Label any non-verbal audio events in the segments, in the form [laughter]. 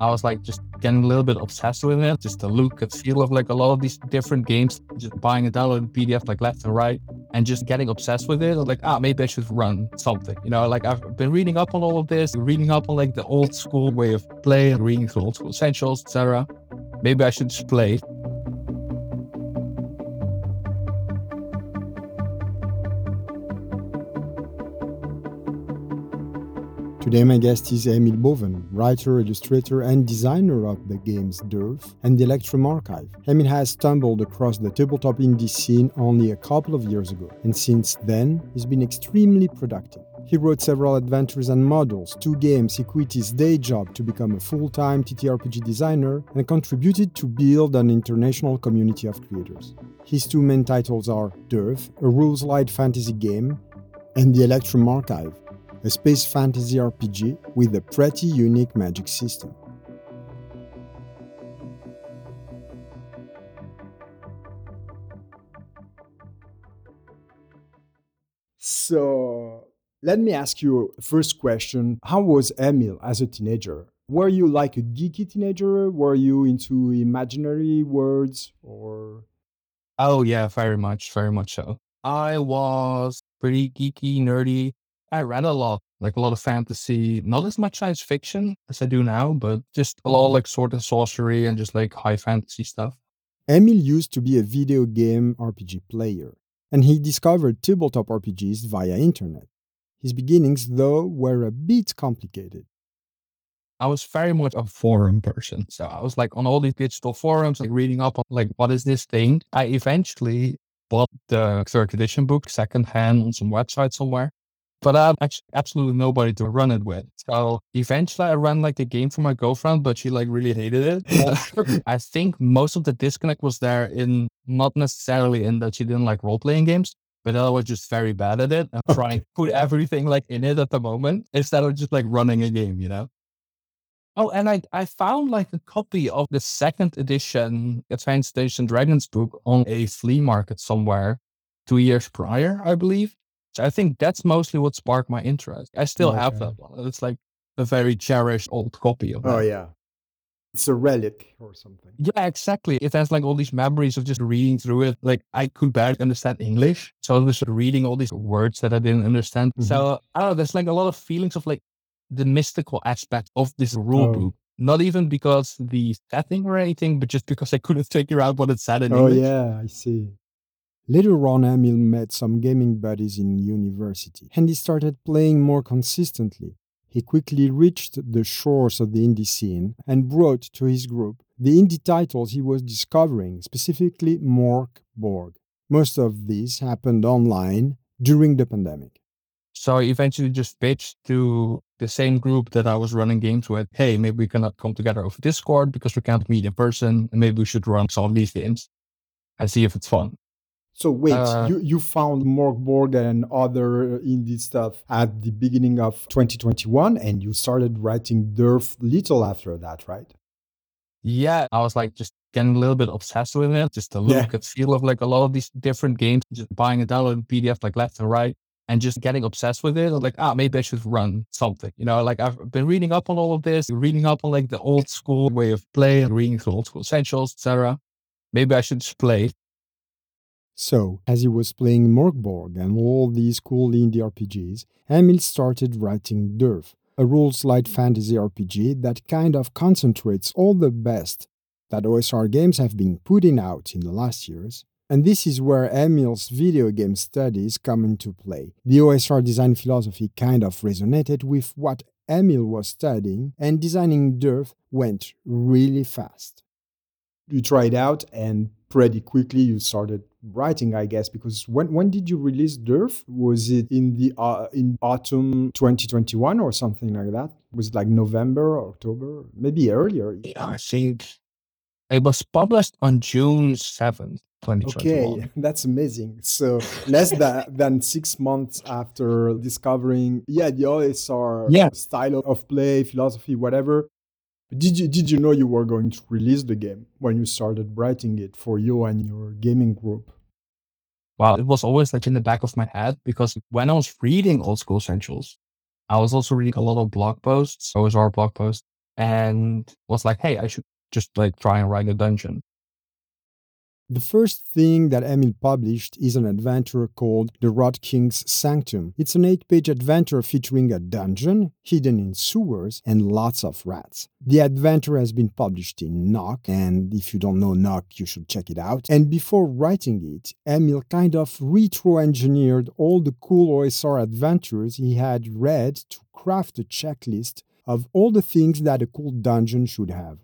I was like just getting a little bit obsessed with it, just the look and feel of like a lot of these different games, just buying and downloading PDF like left and right, and just getting obsessed with it. Like, ah, maybe I should run something. You know, like I've been reading up on all of this, reading up on like the old school way of playing, reading through old school essentials, etc. Maybe I should just play. Today, my guest is Emiel Boven, writer, illustrator, and designer of the games DURF and the Electrum Archive. Emiel has stumbled across the tabletop indie scene only a couple of years ago, and since then, he's been extremely productive. He wrote several adventures and modules, two games, he quit his day job to become a full time TTRPG designer, and contributed to build an international community of creators. His two main titles are DURF, a rules light fantasy game, and The Electrum Archive, a space fantasy RPG with a pretty unique magic system. So, let me ask you first question. How was Emiel as a teenager? Were you like a geeky teenager? Were you into imaginary words or Oh yeah, very much, very much so. I was pretty geeky, nerdy. I read a lot, like a lot of fantasy, not as much science fiction as I do now, but just a lot mm-hmm. like sword and sorcery and just like high fantasy stuff. Emiel used to be a video game RPG player, and he discovered tabletop RPGs via internet. His beginnings, though, were a bit complicated. I was very much a forum person. So I was like on all these digital forums, like reading up on like what is this thing. I eventually bought the third edition book secondhand on some website somewhere but I had actually absolutely nobody to run it with. So eventually I ran like the game for my girlfriend, but she like really hated it. Oh. [laughs] I think most of the disconnect was there in not necessarily in that she didn't like role playing games, but I was just very bad at it and oh. trying to put everything like in it at the moment instead of just like running a game, you know? Oh, and I, I found like a copy of the second edition Advanced and Dragons book on a flea market somewhere two years prior, I believe. I think that's mostly what sparked my interest. I still okay. have that one. It's like a very cherished old copy of oh, that. Oh yeah. It's a relic or something. Yeah, exactly. It has like all these memories of just reading through it. Like I could barely understand English. So I was reading all these words that I didn't understand. Mm-hmm. So I don't know, there's like a lot of feelings of like the mystical aspect of this rule oh. book. Not even because the setting or anything, but just because I couldn't figure out what it said in oh, English. Oh yeah, I see. Later on, Emiel met some gaming buddies in university, and he started playing more consistently. He quickly reached the shores of the indie scene and brought to his group the indie titles he was discovering, specifically Mörk Borg. Most of these happened online during the pandemic. So I eventually just pitched to the same group that I was running games with, hey, maybe we cannot come together over Discord because we can't meet in person, and maybe we should run some of these games and see if it's fun. So wait, uh, you, you found Mörk Borg and other indie stuff at the beginning of 2021 and you started writing DURF little after that, right? Yeah, I was like just getting a little bit obsessed with it, just the look yeah. and feel of like a lot of these different games, just buying and downloading PDF like left and right and just getting obsessed with it. like, ah, maybe I should run something. You know, like I've been reading up on all of this, reading up on like the old school way of playing, reading through old school essentials, etc. Maybe I should just play so, as he was playing Mörk Borg and all these cool indie RPGs, Emiel started writing DURF, a rules light fantasy RPG that kind of concentrates all the best that OSR games have been putting out in the last years. And this is where Emiel's video game studies come into play. The OSR design philosophy kind of resonated with what Emiel was studying, and designing DURF went really fast. You tried out, and pretty quickly you started writing, I guess, because when when did you release DURF? Was it in the uh, in autumn 2021 or something like that? Was it like November or October? Maybe earlier. Yeah, I think it was published on June 7th. 2021. Okay, [laughs] that's amazing. So less than, than six months after discovering, yeah, the OSR yeah. style of play, philosophy, whatever, did you did you know you were going to release the game when you started writing it for you and your gaming group? Well, it was always like in the back of my head because when I was reading old school essentials, I was also reading a lot of blog posts, OSR blog posts, and was like, hey, I should just like try and write a dungeon. The first thing that Emiel published is an adventure called The Rot King's Sanctum. It's an eight page adventure featuring a dungeon hidden in sewers and lots of rats. The adventure has been published in Knock, and if you don't know Knock, you should check it out. And before writing it, Emiel kind of retro engineered all the cool OSR adventures he had read to craft a checklist of all the things that a cool dungeon should have.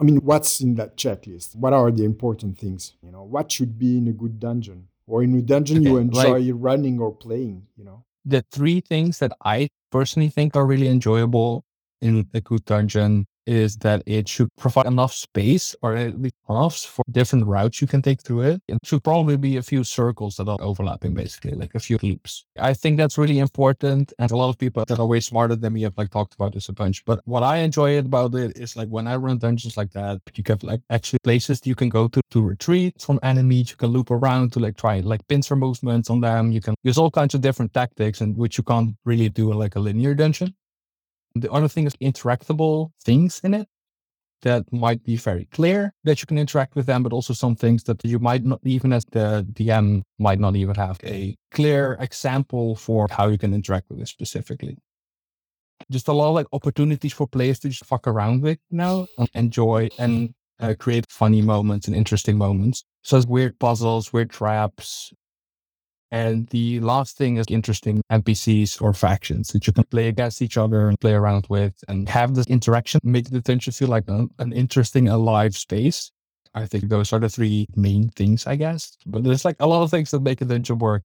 I mean, what's in that checklist? What are the important things? You know, what should be in a good dungeon? Or in a dungeon Okay, you enjoy running or playing, you know? The three things that I personally think are really enjoyable in a good dungeon is that it should provide enough space or at least paths for different routes you can take through it. It should probably be a few circles that are overlapping, basically, like a few loops. I think that's really important. And a lot of people that are way smarter than me have like talked about this a bunch. But what I enjoy about it is like when I run dungeons like that, you have like actually places you can go to to retreat from enemies. You can loop around to like try like pincer movements on them. You can use all kinds of different tactics and which you can't really do in like a linear dungeon. The other thing is interactable things in it that might be very clear that you can interact with them, but also some things that you might not even as the DM might not even have a clear example for how you can interact with it specifically. Just a lot of like opportunities for players to just fuck around with now and enjoy and uh, create funny moments and interesting moments. So it's weird puzzles, weird traps, and the last thing is interesting NPCs or factions that you can play against each other and play around with and have this interaction, make the dungeon feel like an, an interesting, alive space. I think those are the three main things, I guess. But there's like a lot of things that make a dungeon work.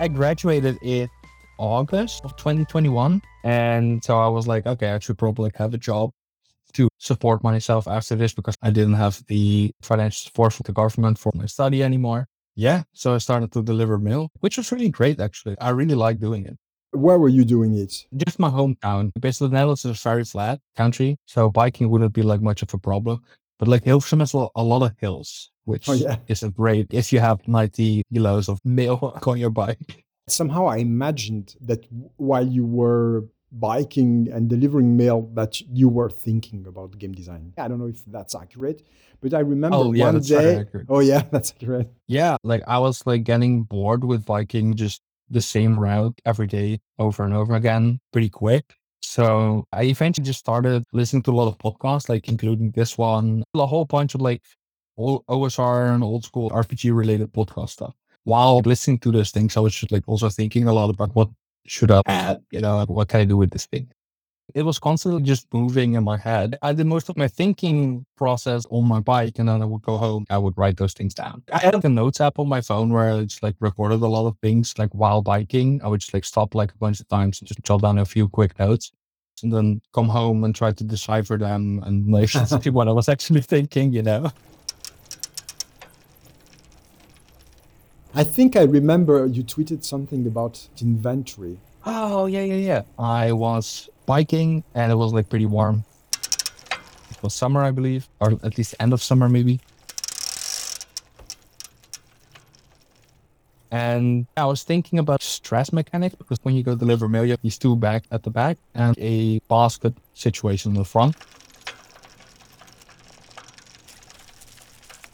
I graduated in August of 2021. And so I was like, okay, I should probably have a job to support myself after this because I didn't have the financial support from the government for my study anymore. Yeah. So I started to deliver mail, which was really great, actually. I really like doing it. Where were you doing it? Just my hometown. Basically, the Netherlands is a very flat country. So biking wouldn't be like much of a problem. But like Hilversum has a lot of hills, which Oh, yeah. isn't great if you have 90 kilos of mail [laughs] on your bike. Somehow I imagined that while you were biking and delivering mail that you were thinking about game design. I don't know if that's accurate, but I remember Oh, yeah, one day. Oh yeah, [laughs] that's accurate. Yeah, like I was like getting bored with biking just the same route every day over and over again pretty quick. So I eventually just started listening to a lot of podcasts, like including this one, a whole bunch of like old OSR and old school RPG related podcast stuff. While listening to those things, I was just like also thinking a lot about what should I add, you know, what can I do with this thing? It was constantly just moving in my head. I did most of my thinking process on my bike and then I would go home. I would write those things down. I had a notes app on my phone where I just like recorded a lot of things like while biking. I would just like stop like a bunch of times and just jot down a few quick notes and then come home and try to decipher them and [laughs] like see what I was actually thinking, you know? I think I remember you tweeted something about inventory. Oh, yeah, yeah, yeah. I was biking and it was like pretty warm. It was summer, I believe, or at least end of summer, maybe. And I was thinking about stress mechanics because when you go deliver mail, you have these two bags at the back and a basket situation in the front.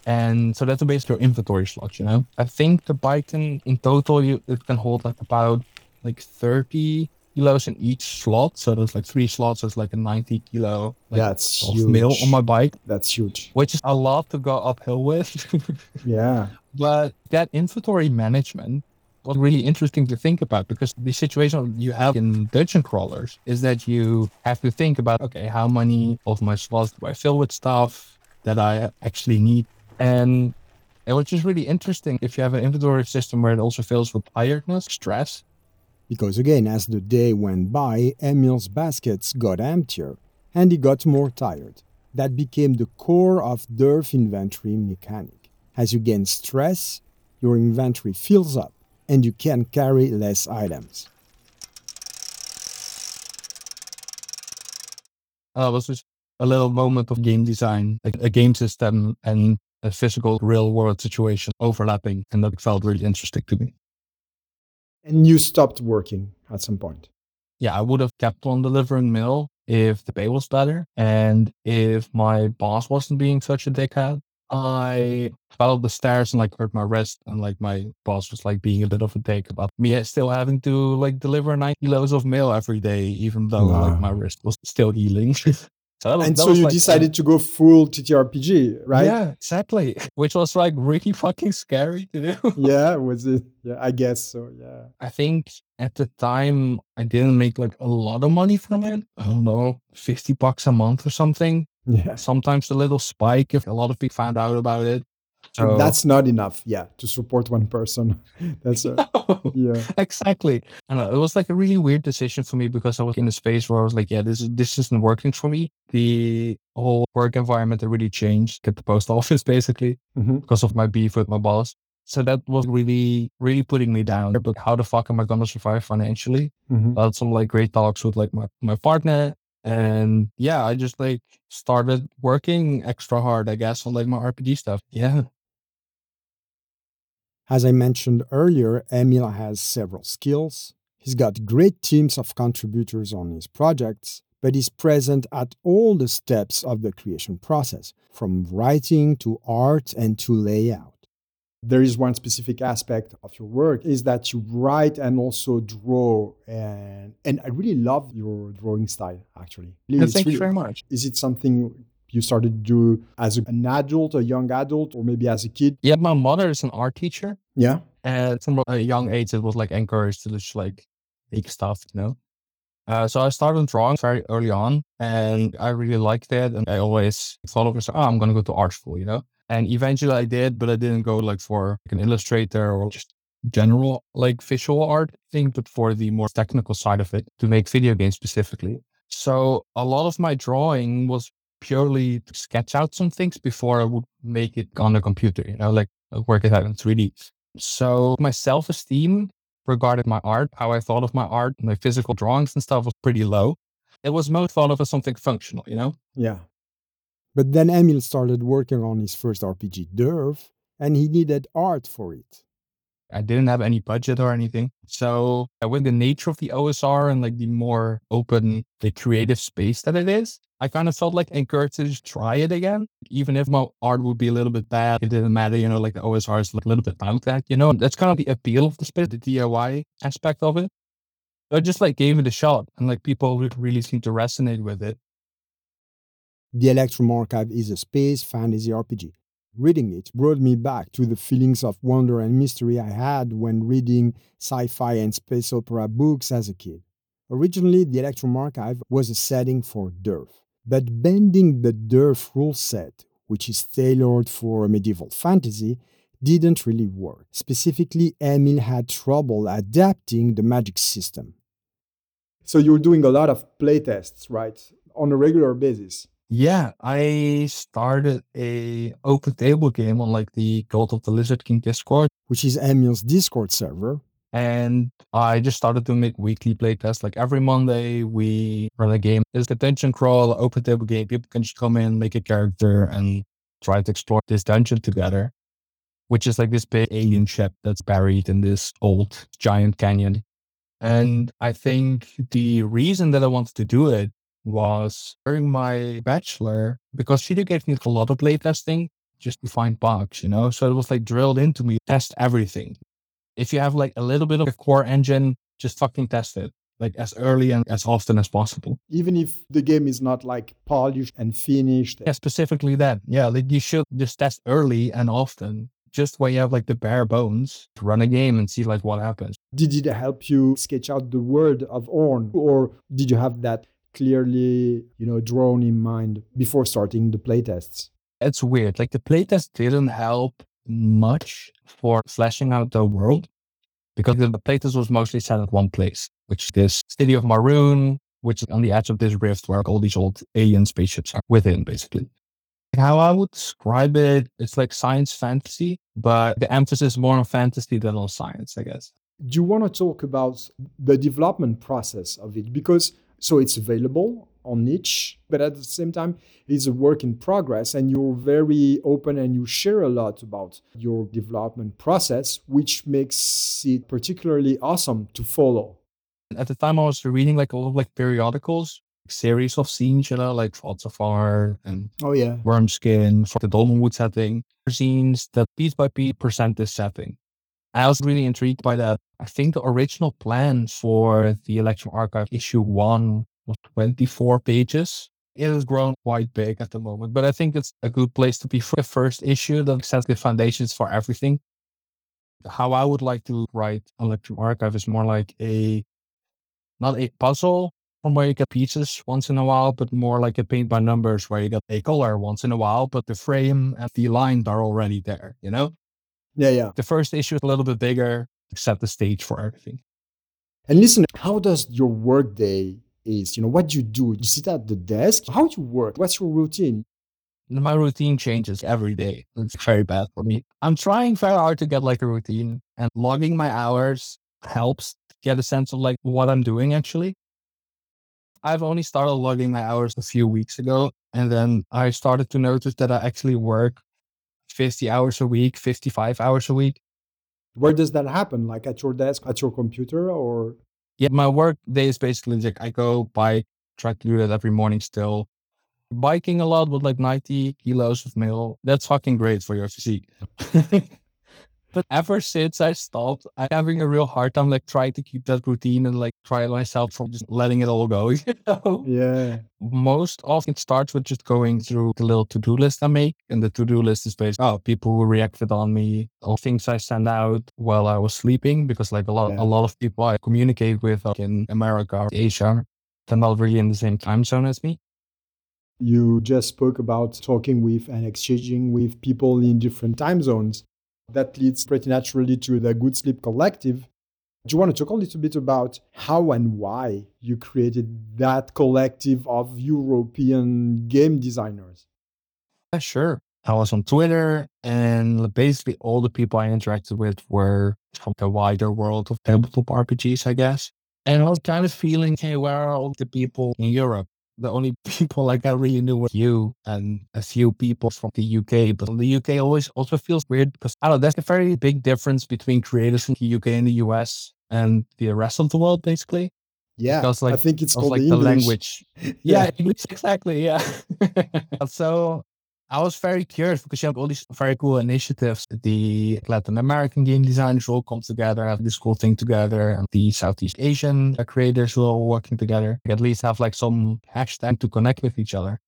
And so that's basically your inventory slots, you know? I think the bike can, in total, you, it can hold like about like 30 kilos in each slot. So there's like three slots. There's like a 90 kilo like, That's of huge. mail on my bike, That's huge. which is a lot to go uphill with. [laughs] Yeah. but that inventory management was really interesting to think about because the situation you have in dungeon crawlers is that you have to think about, okay, how many of my slots do I fill with stuff that I actually need? And it was just really interesting if you have an inventory system where it also fills with tiredness, stress, Because again, as the day went by, Emiel's baskets got emptier and he got more tired. That became the core of DURF inventory mechanic. As you gain stress, your inventory fills up and you can carry less items. Uh, was just a little moment of game design, like a game system and a physical real world situation overlapping. And that felt really interesting to me. And you stopped working at some point. Yeah, I would have kept on delivering mail if the pay was better and if my boss wasn't being such a dickhead. I fell up the stairs and like hurt my wrist and like my boss was like being a bit of a dick about me still having to like deliver 90 kilos of mail every day, even though wow. like my wrist was still healing. [laughs] So was, and so you like, decided to go full TTRPG, right? Yeah, exactly. [laughs] Which was like really fucking scary to do. [laughs] yeah, was it? Yeah, I guess so. Yeah. I think at the time I didn't make like a lot of money from it. I don't know, 50 bucks a month or something. [laughs] Yeah. Sometimes a little spike if a lot of people found out about it. So that's not enough, yeah, to support one person. [laughs] That's a, [laughs] no, yeah, exactly. And it was like a really weird decision for me because I was in a space where I was like, yeah, this is this isn't working for me. The whole work environment had really changed at the post [laughs] office basically mm-hmm. because of my beef with my boss. So that was really, really putting me down. But how the fuck am I gonna survive financially? Mm-hmm. I had some like great talks with like my, my partner. And yeah, I just like started working extra hard, I guess, on like my RPG stuff. Yeah. As I mentioned earlier, Emiel has several skills. He's got great teams of contributors on his projects, but is present at all the steps of the creation process, from writing to art and to layout. There is one specific aspect of your work is that you write and also draw and and I really love your drawing style actually. thank really, you very much. Is it something you started to do as an adult, a young adult, or maybe as a kid? Yeah, my mother is an art teacher. Yeah. And from a young age, it was like encouraged to just like make stuff, you know? Uh, so I started drawing very early on and I really liked it. And I always thought of myself, oh, I'm going to go to art school, you know? And eventually I did, but I didn't go like for like an illustrator or just general like visual art thing, but for the more technical side of it to make video games specifically. So a lot of my drawing was purely to sketch out some things before I would make it on the computer, you know, like uh, work it out in 3D. So my self esteem regarding my art, how I thought of my art, my physical drawings and stuff was pretty low. It was most thought of as something functional, you know? Yeah. But then Emiel started working on his first RPG, DURF, and he needed art for it. I didn't have any budget or anything. So with the nature of the OSR and like the more open, the creative space that it is, I kind of felt like encouraged to try it again. Even if my art would be a little bit bad, it didn't matter, you know, like the OSR is like a little bit about that, you know, that's kind of the appeal of the space, the DIY aspect of it. I just like gave it a shot and like people really seem to resonate with it. The Electrum Archive is a space fantasy RPG Reading it brought me back to the feelings of wonder and mystery I had when reading sci fi and space opera books as a kid. Originally, the Electrum Archive was a setting for DURF, but bending the DURF rule set, which is tailored for medieval fantasy, didn't really work. Specifically, Emiel had trouble adapting the magic system. So you're doing a lot of playtests, right? On a regular basis. Yeah, I started a open table game on like the Cult of the Lizard King Discord, which is Emiel's Discord server. And I just started to make weekly playtests. Like every Monday, we run a game. It's a dungeon crawl, open table game. People can just come in, make a character, and try to explore this dungeon together, which is like this big alien ship that's buried in this old giant canyon. And I think the reason that I wanted to do it was during my bachelor, because she did give me a lot of playtesting just to find bugs, you know? So it was like drilled into me, test everything. If you have like a little bit of a core engine, just fucking test it like as early and as often as possible. Even if the game is not like polished and finished. Yeah, specifically that. Yeah, like you should just test early and often, just when you have like the bare bones to run a game and see like what happens. Did it help you sketch out the world of Orn, or did you have that clearly, you know, drawn in mind before starting the playtests? It's weird. Like the playtest didn't help much for fleshing out the world because the playtest was mostly set at one place, which is this City of Maroon, which is on the edge of this rift where all these old alien spaceships are within, basically. How I would describe it, it's like science fantasy, but the emphasis is more on fantasy than on science, I guess. Do you want to talk about the development process of it? Because so it's available on itch, but at the same time, it's a work in progress, and you're very open and you share a lot about your development process, which makes it particularly awesome to follow. At the time, I was reading like all of like periodicals, series of zines, you know, like Thoughts of Fire and oh yeah, Wormskin for the Dolmenwood setting. Zines that piece by piece present this setting. I was really intrigued by that. I think the original plan for the Electrum Archive issue one was 24 pages. It has grown quite big at the moment, but I think it's a good place to be for the first issue that sets the foundations for everything. How I would like to write Electrum Archive is more like a, not a puzzle from where you get pieces once in a while, but more like a paint by numbers where you get a color once in a while, but the frame and the lines are already there, you know? Yeah, yeah. The first issue is a little bit bigger, set the stage for everything. And listen, how does your workday is? You know, what do you do? You sit at the desk? How do you work? What's your routine? My routine changes every day. It's very bad for me. I'm trying very hard to get like a routine and logging my hours helps get a sense of like what I'm doing actually. I've only started logging my hours a few weeks ago. And then I started to notice that I actually work 50 hours a week, 55 hours a week. Where does that happen? Like at your desk, at your computer, or? Yeah, my work day is basically like I go bike, try to do that every morning still. Biking a lot with like 90 kilos of mail. That's fucking great for your physique. [laughs] But ever since I stopped, I'm having a real hard time like trying to keep that routine and like try myself from just letting it all go. [laughs] You know? Yeah. Most often it starts with just going through the little to-do list I make. And the to-do list is based, oh, people who reacted on me, all things I send out while I was sleeping, because like a lot yeah. a lot of people I communicate with like in America or Asia, they're not really in the same time zone as me. You just spoke about talking with and exchanging with people in different time zones. That leads pretty naturally to the Good Sleep Collective. Do you want to talk a little bit about how and why you created that collective of European game designers? Yeah, sure. I was on Twitter, and basically all the people I interacted with were from the wider world of tabletop RPGs, I guess. And I was kind of feeling, hey, where are all the people in Europe? The only [laughs] people like I really knew were you and a few people from the UK. But the UK always also feels weird because I don't know, there's a very big difference between creators in the UK and the US and the rest of the world, basically. Yeah, because like I think it's called like the, the language. [laughs] yeah, yeah [laughs] exactly. Yeah. so I was very curious because you have all these very cool initiatives. The Latin American game designers all come together, have this cool thing together, and the Southeast Asian creators who all working together. At least have like some hashtag to connect with each other.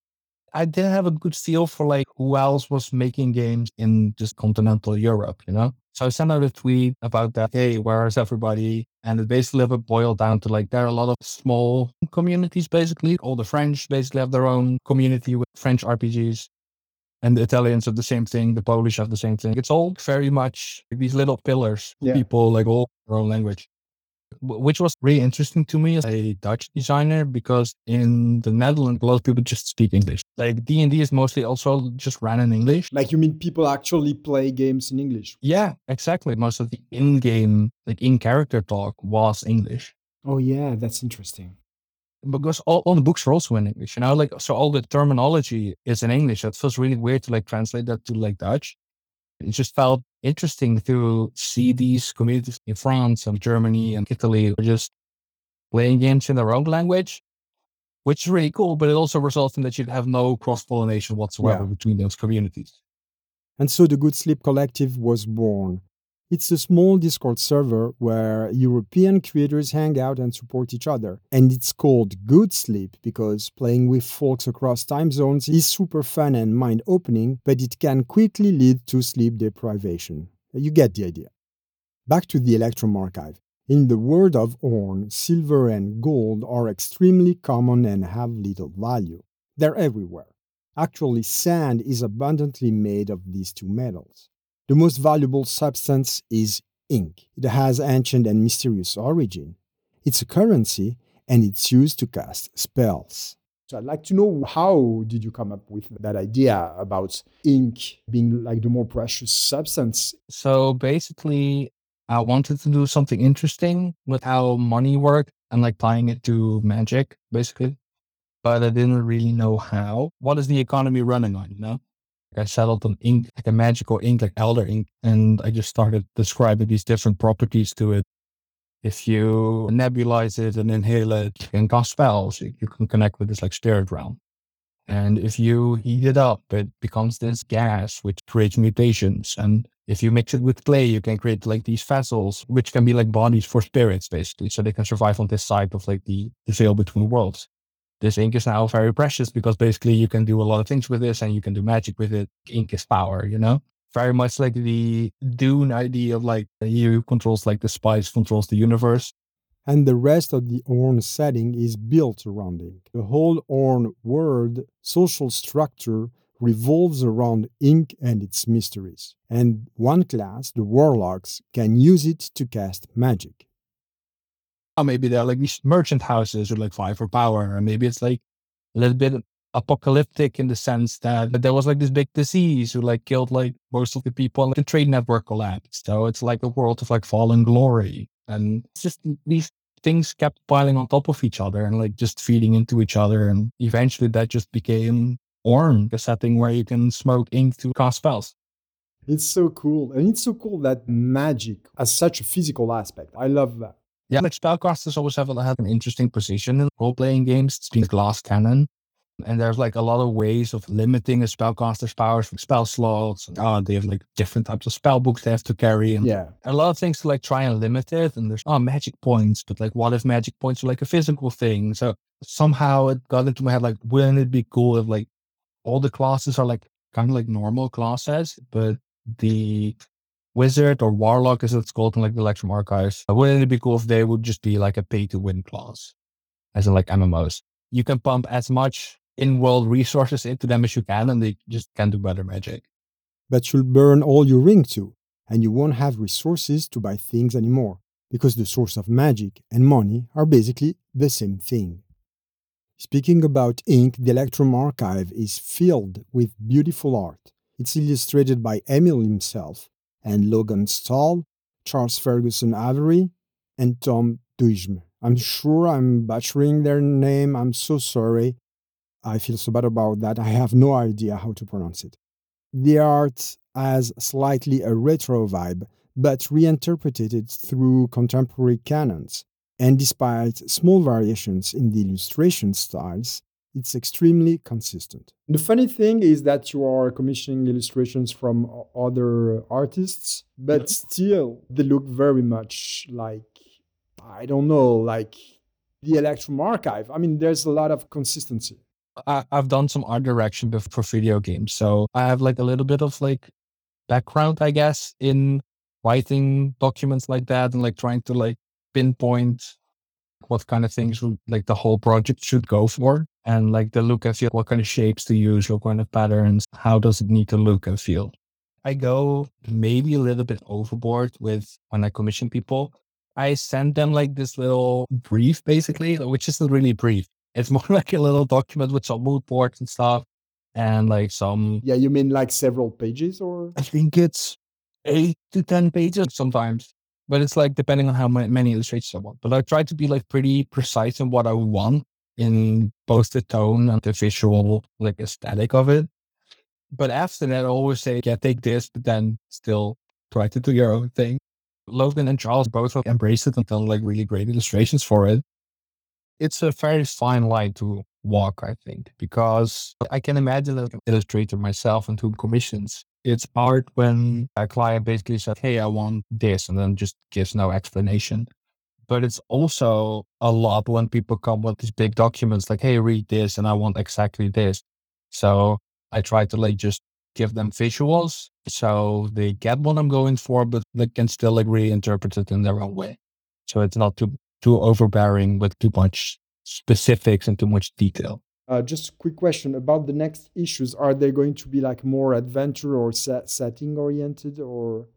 I didn't have a good feel for like who else was making games in just continental Europe, you know? So I sent out a tweet about that. Hey, where is everybody? And it basically boiled down to like there are a lot of small communities basically. All the French basically have their own community with French RPGs and the Italians have the same thing. The Polish have the same thing. It's all very much like these little pillars. Yeah. People like all their own language, which was really interesting to me as a Dutch designer because in the Netherlands, a lot of people just speak English. Like D and D is mostly also just ran in English. Like you mean people actually play games in English? Yeah, exactly. Most of the in-game, like in-character talk was English. Oh yeah, that's interesting because all, all the books are also in English, you know, like so all the terminology is in English. It feels really weird to like translate that to like Dutch. It just felt interesting to see these communities in France and Germany and Italy just playing games in their own language, which is really cool. But it also results in that you'd have no cross pollination whatsoever yeah. between those communities. And so the Good Sleep Collective was born. It's a small Discord server where European creators hang out and support each other. And it's called Good Sleep because playing with folks across time zones is super fun and mind opening, but it can quickly lead to sleep deprivation. You get the idea. Back to the Electrum archive. In the world of Orn, silver and gold are extremely common and have little value. They're everywhere. Actually, sand is abundantly made of these two metals. The most valuable substance is ink. It has ancient and mysterious origin. It's a currency and it's used to cast spells. So I'd like to know how did you come up with that idea about ink being like the more precious substance? So basically, I wanted to do something interesting with how money worked and like tying it to magic, basically. But I didn't really know how. What is the economy running on, you know? I settled on ink, like a magical ink, like elder ink, and I just started describing these different properties to it. If you nebulize it and inhale it, you can cast spells. You can connect with this like spirit realm. And if you heat it up, it becomes this gas which creates mutations. And if you mix it with clay, you can create like these vessels, which can be like bodies for spirits, basically. So they can survive on this side of like the, the veil between worlds. This ink is now very precious because basically you can do a lot of things with this and you can do magic with it. Ink is power, you know? Very much like the Dune idea of like you controls like the spice controls the universe and the rest of the Orn setting is built around ink. The whole Orn world social structure revolves around ink and its mysteries, and one class, the Warlocks, can use it to cast magic. Or maybe they're like these merchant houses who like fight for power, and maybe it's like a little bit apocalyptic in the sense that there was like this big disease who like killed like most of the people and the trade network collapsed. So it's like a world of like fallen glory. And it's just these things kept piling on top of each other and like just feeding into each other. And eventually that just became Orn, a setting where you can smoke ink to cast spells. It's so cool. And it's so cool that magic has such a physical aspect. I love that. Yeah, like spellcasters always have had an interesting position in role playing games. It's been glass cannon. And there's like a lot of ways of limiting a spellcaster's powers with spell slots. Oh, they have like different types of spell books they have to carry. And yeah. A lot of things to like try and limit it. And there's oh magic points, but like what if magic points are like a physical thing? So somehow it got into my head like, wouldn't it be cool if like all the classes are like kind of like normal classes, but the wizard or warlock as it's called in like the Electrum archives, uh, wouldn't it be cool if they would just be like a pay to win class? As in like MMOs. You can pump as much in-world resources into them as you can, and they just can do better magic. But you'll burn all your ring too, and you won't have resources to buy things anymore, because the source of magic and money are basically the same thing. Speaking about ink, the Electrum archive is filled with beautiful art. It's illustrated by Emiel himself and Logan Stahl, Charles Ferguson Avery, and Tom Dujme. I'm sure I'm butchering their name. I'm so sorry. I feel so bad about that. I have no idea how to pronounce it. The art has slightly a retro vibe, but reinterpreted through contemporary canons. And despite small variations in the illustration styles, it's extremely consistent. The funny thing is that you are commissioning illustrations from other artists, but mm-hmm. still they look very much like, I don't know, like the Electrum archive. I mean, there's a lot of consistency. I, have done some art direction for video games, so I have like a little bit of like background, I guess, in writing documents like that and like trying to like pinpoint what kind of things like the whole project should go for and like the look and feel, what kind of shapes to use, what kind of patterns, how does it need to look and feel. I go maybe a little bit overboard with when I commission people. I send them like this little brief, basically, which isn't really brief. It's [laughs] more like a little document with some mood boards and stuff and like some. Yeah, you mean like several pages or? I think it's eight to 10 pages sometimes, but it's like depending on how many illustrations I want. But I try to be like pretty precise in what I want in both the tone and the visual like aesthetic of it. But after that, I always say, yeah, take this, but then still try to do your own thing. Logan and Charles both have embraced it and done like really great illustrations for it it's a very fine line to walk, I think, because I can imagine an illustrator myself and to commissions. It's hard when a client basically says, Hey, I want this, and then just gives no explanation. But it's also a lot when people come with these big documents like, Hey, read this, and I want exactly this. So I try to like just give them visuals so they get what I'm going for, but they can still like reinterpret it in their own way. So it's not too too overbearing with too much specifics and too much detail. Uh, just a quick question about the next issues. Are they going to be like more adventure or set setting oriented or?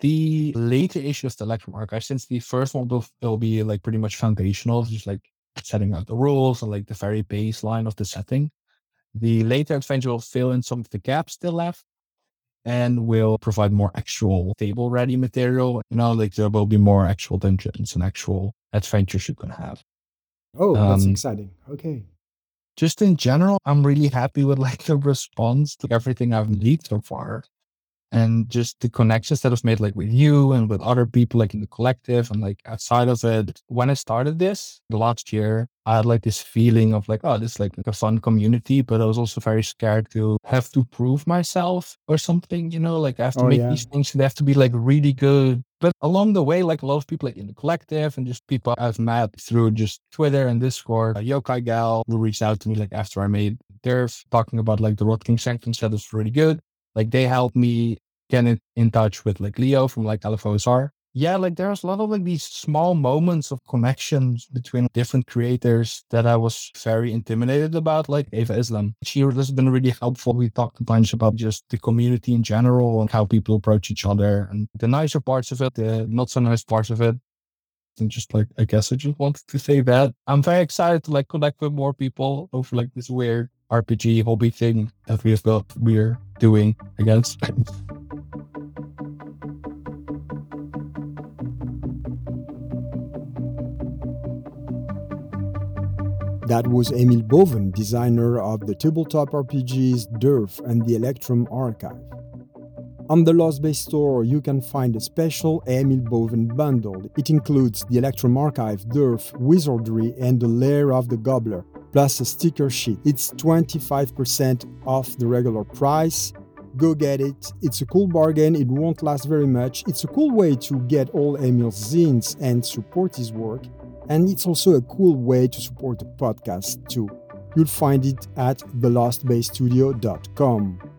The later issues the Electrum Archive, since the first one will, will be like pretty much foundational, just like setting out the rules and like the very baseline of the setting. The later adventure will fill in some of the gaps still left and will provide more actual table ready material. You know, like there will be more actual dungeons and actual adventures you can have. Oh, that's um, exciting. Okay. Just in general, I'm really happy with like the response to everything I've made so far and just the connections that I've made like with you and with other people like in the collective and like outside of it. When I started this the last year, I had like this feeling of like, oh, this is like a fun community, but I was also very scared to have to prove myself or something, you know, like I have to oh, make yeah. these things they have to be like really good. But along the way, like a lot of people in the collective and just people I've met through just Twitter and Discord, a Yochai Gal who reached out to me like after I made DURF talking about like the Rot King Sanctum set is really good. Like they helped me get in, in touch with like Leo from like LFOSR. Yeah, like there's a lot of like these small moments of connections between different creators that I was very intimidated about, like Eva Islam. She has been really helpful. We talked a bunch about just the community in general and how people approach each other and the nicer parts of it, the not so nice parts of it. And just like I guess I just wanted to say that. I'm very excited to like connect with more people over like this weird RPG hobby thing that we've got we're doing, I guess. [laughs] That was Emiel Boven, designer of the tabletop RPGs DURF and the Electrum Archive. On the Lost Bay store, you can find a special Emiel Boven bundle. It includes the Electrum Archive, DURF, Wizardry, and the Lair of the Gobbler, plus a sticker sheet. It's 25% off the regular price. Go get it. It's a cool bargain. It won't last very much. It's a cool way to get all Emiel's zines and support his work. And it's also a cool way to support the podcast too. You'll find it at thelostbaystudio.com.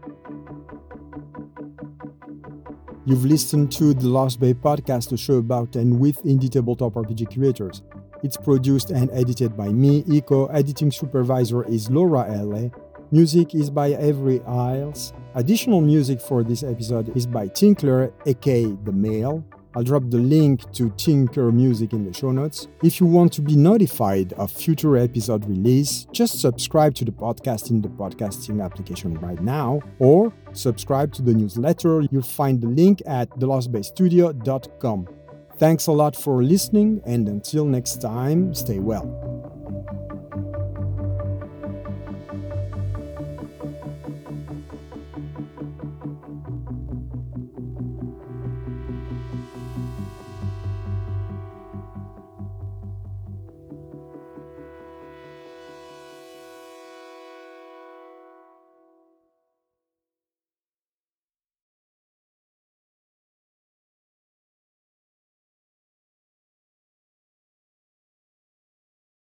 You've listened to the Lost Bay podcast, a show about and with indie tabletop RPG creators. It's produced and edited by me, Iko. Editing supervisor is Laura L.A. Music is by Avery Isles. Additional music for this episode is by Tinkler, aka The Mail. I'll drop the link to Tinker Music in the show notes. If you want to be notified of future episode release, just subscribe to the podcast in the podcasting application right now, or subscribe to the newsletter. You'll find the link at thelostbaystudio.com. Thanks a lot for listening, and until next time, stay well.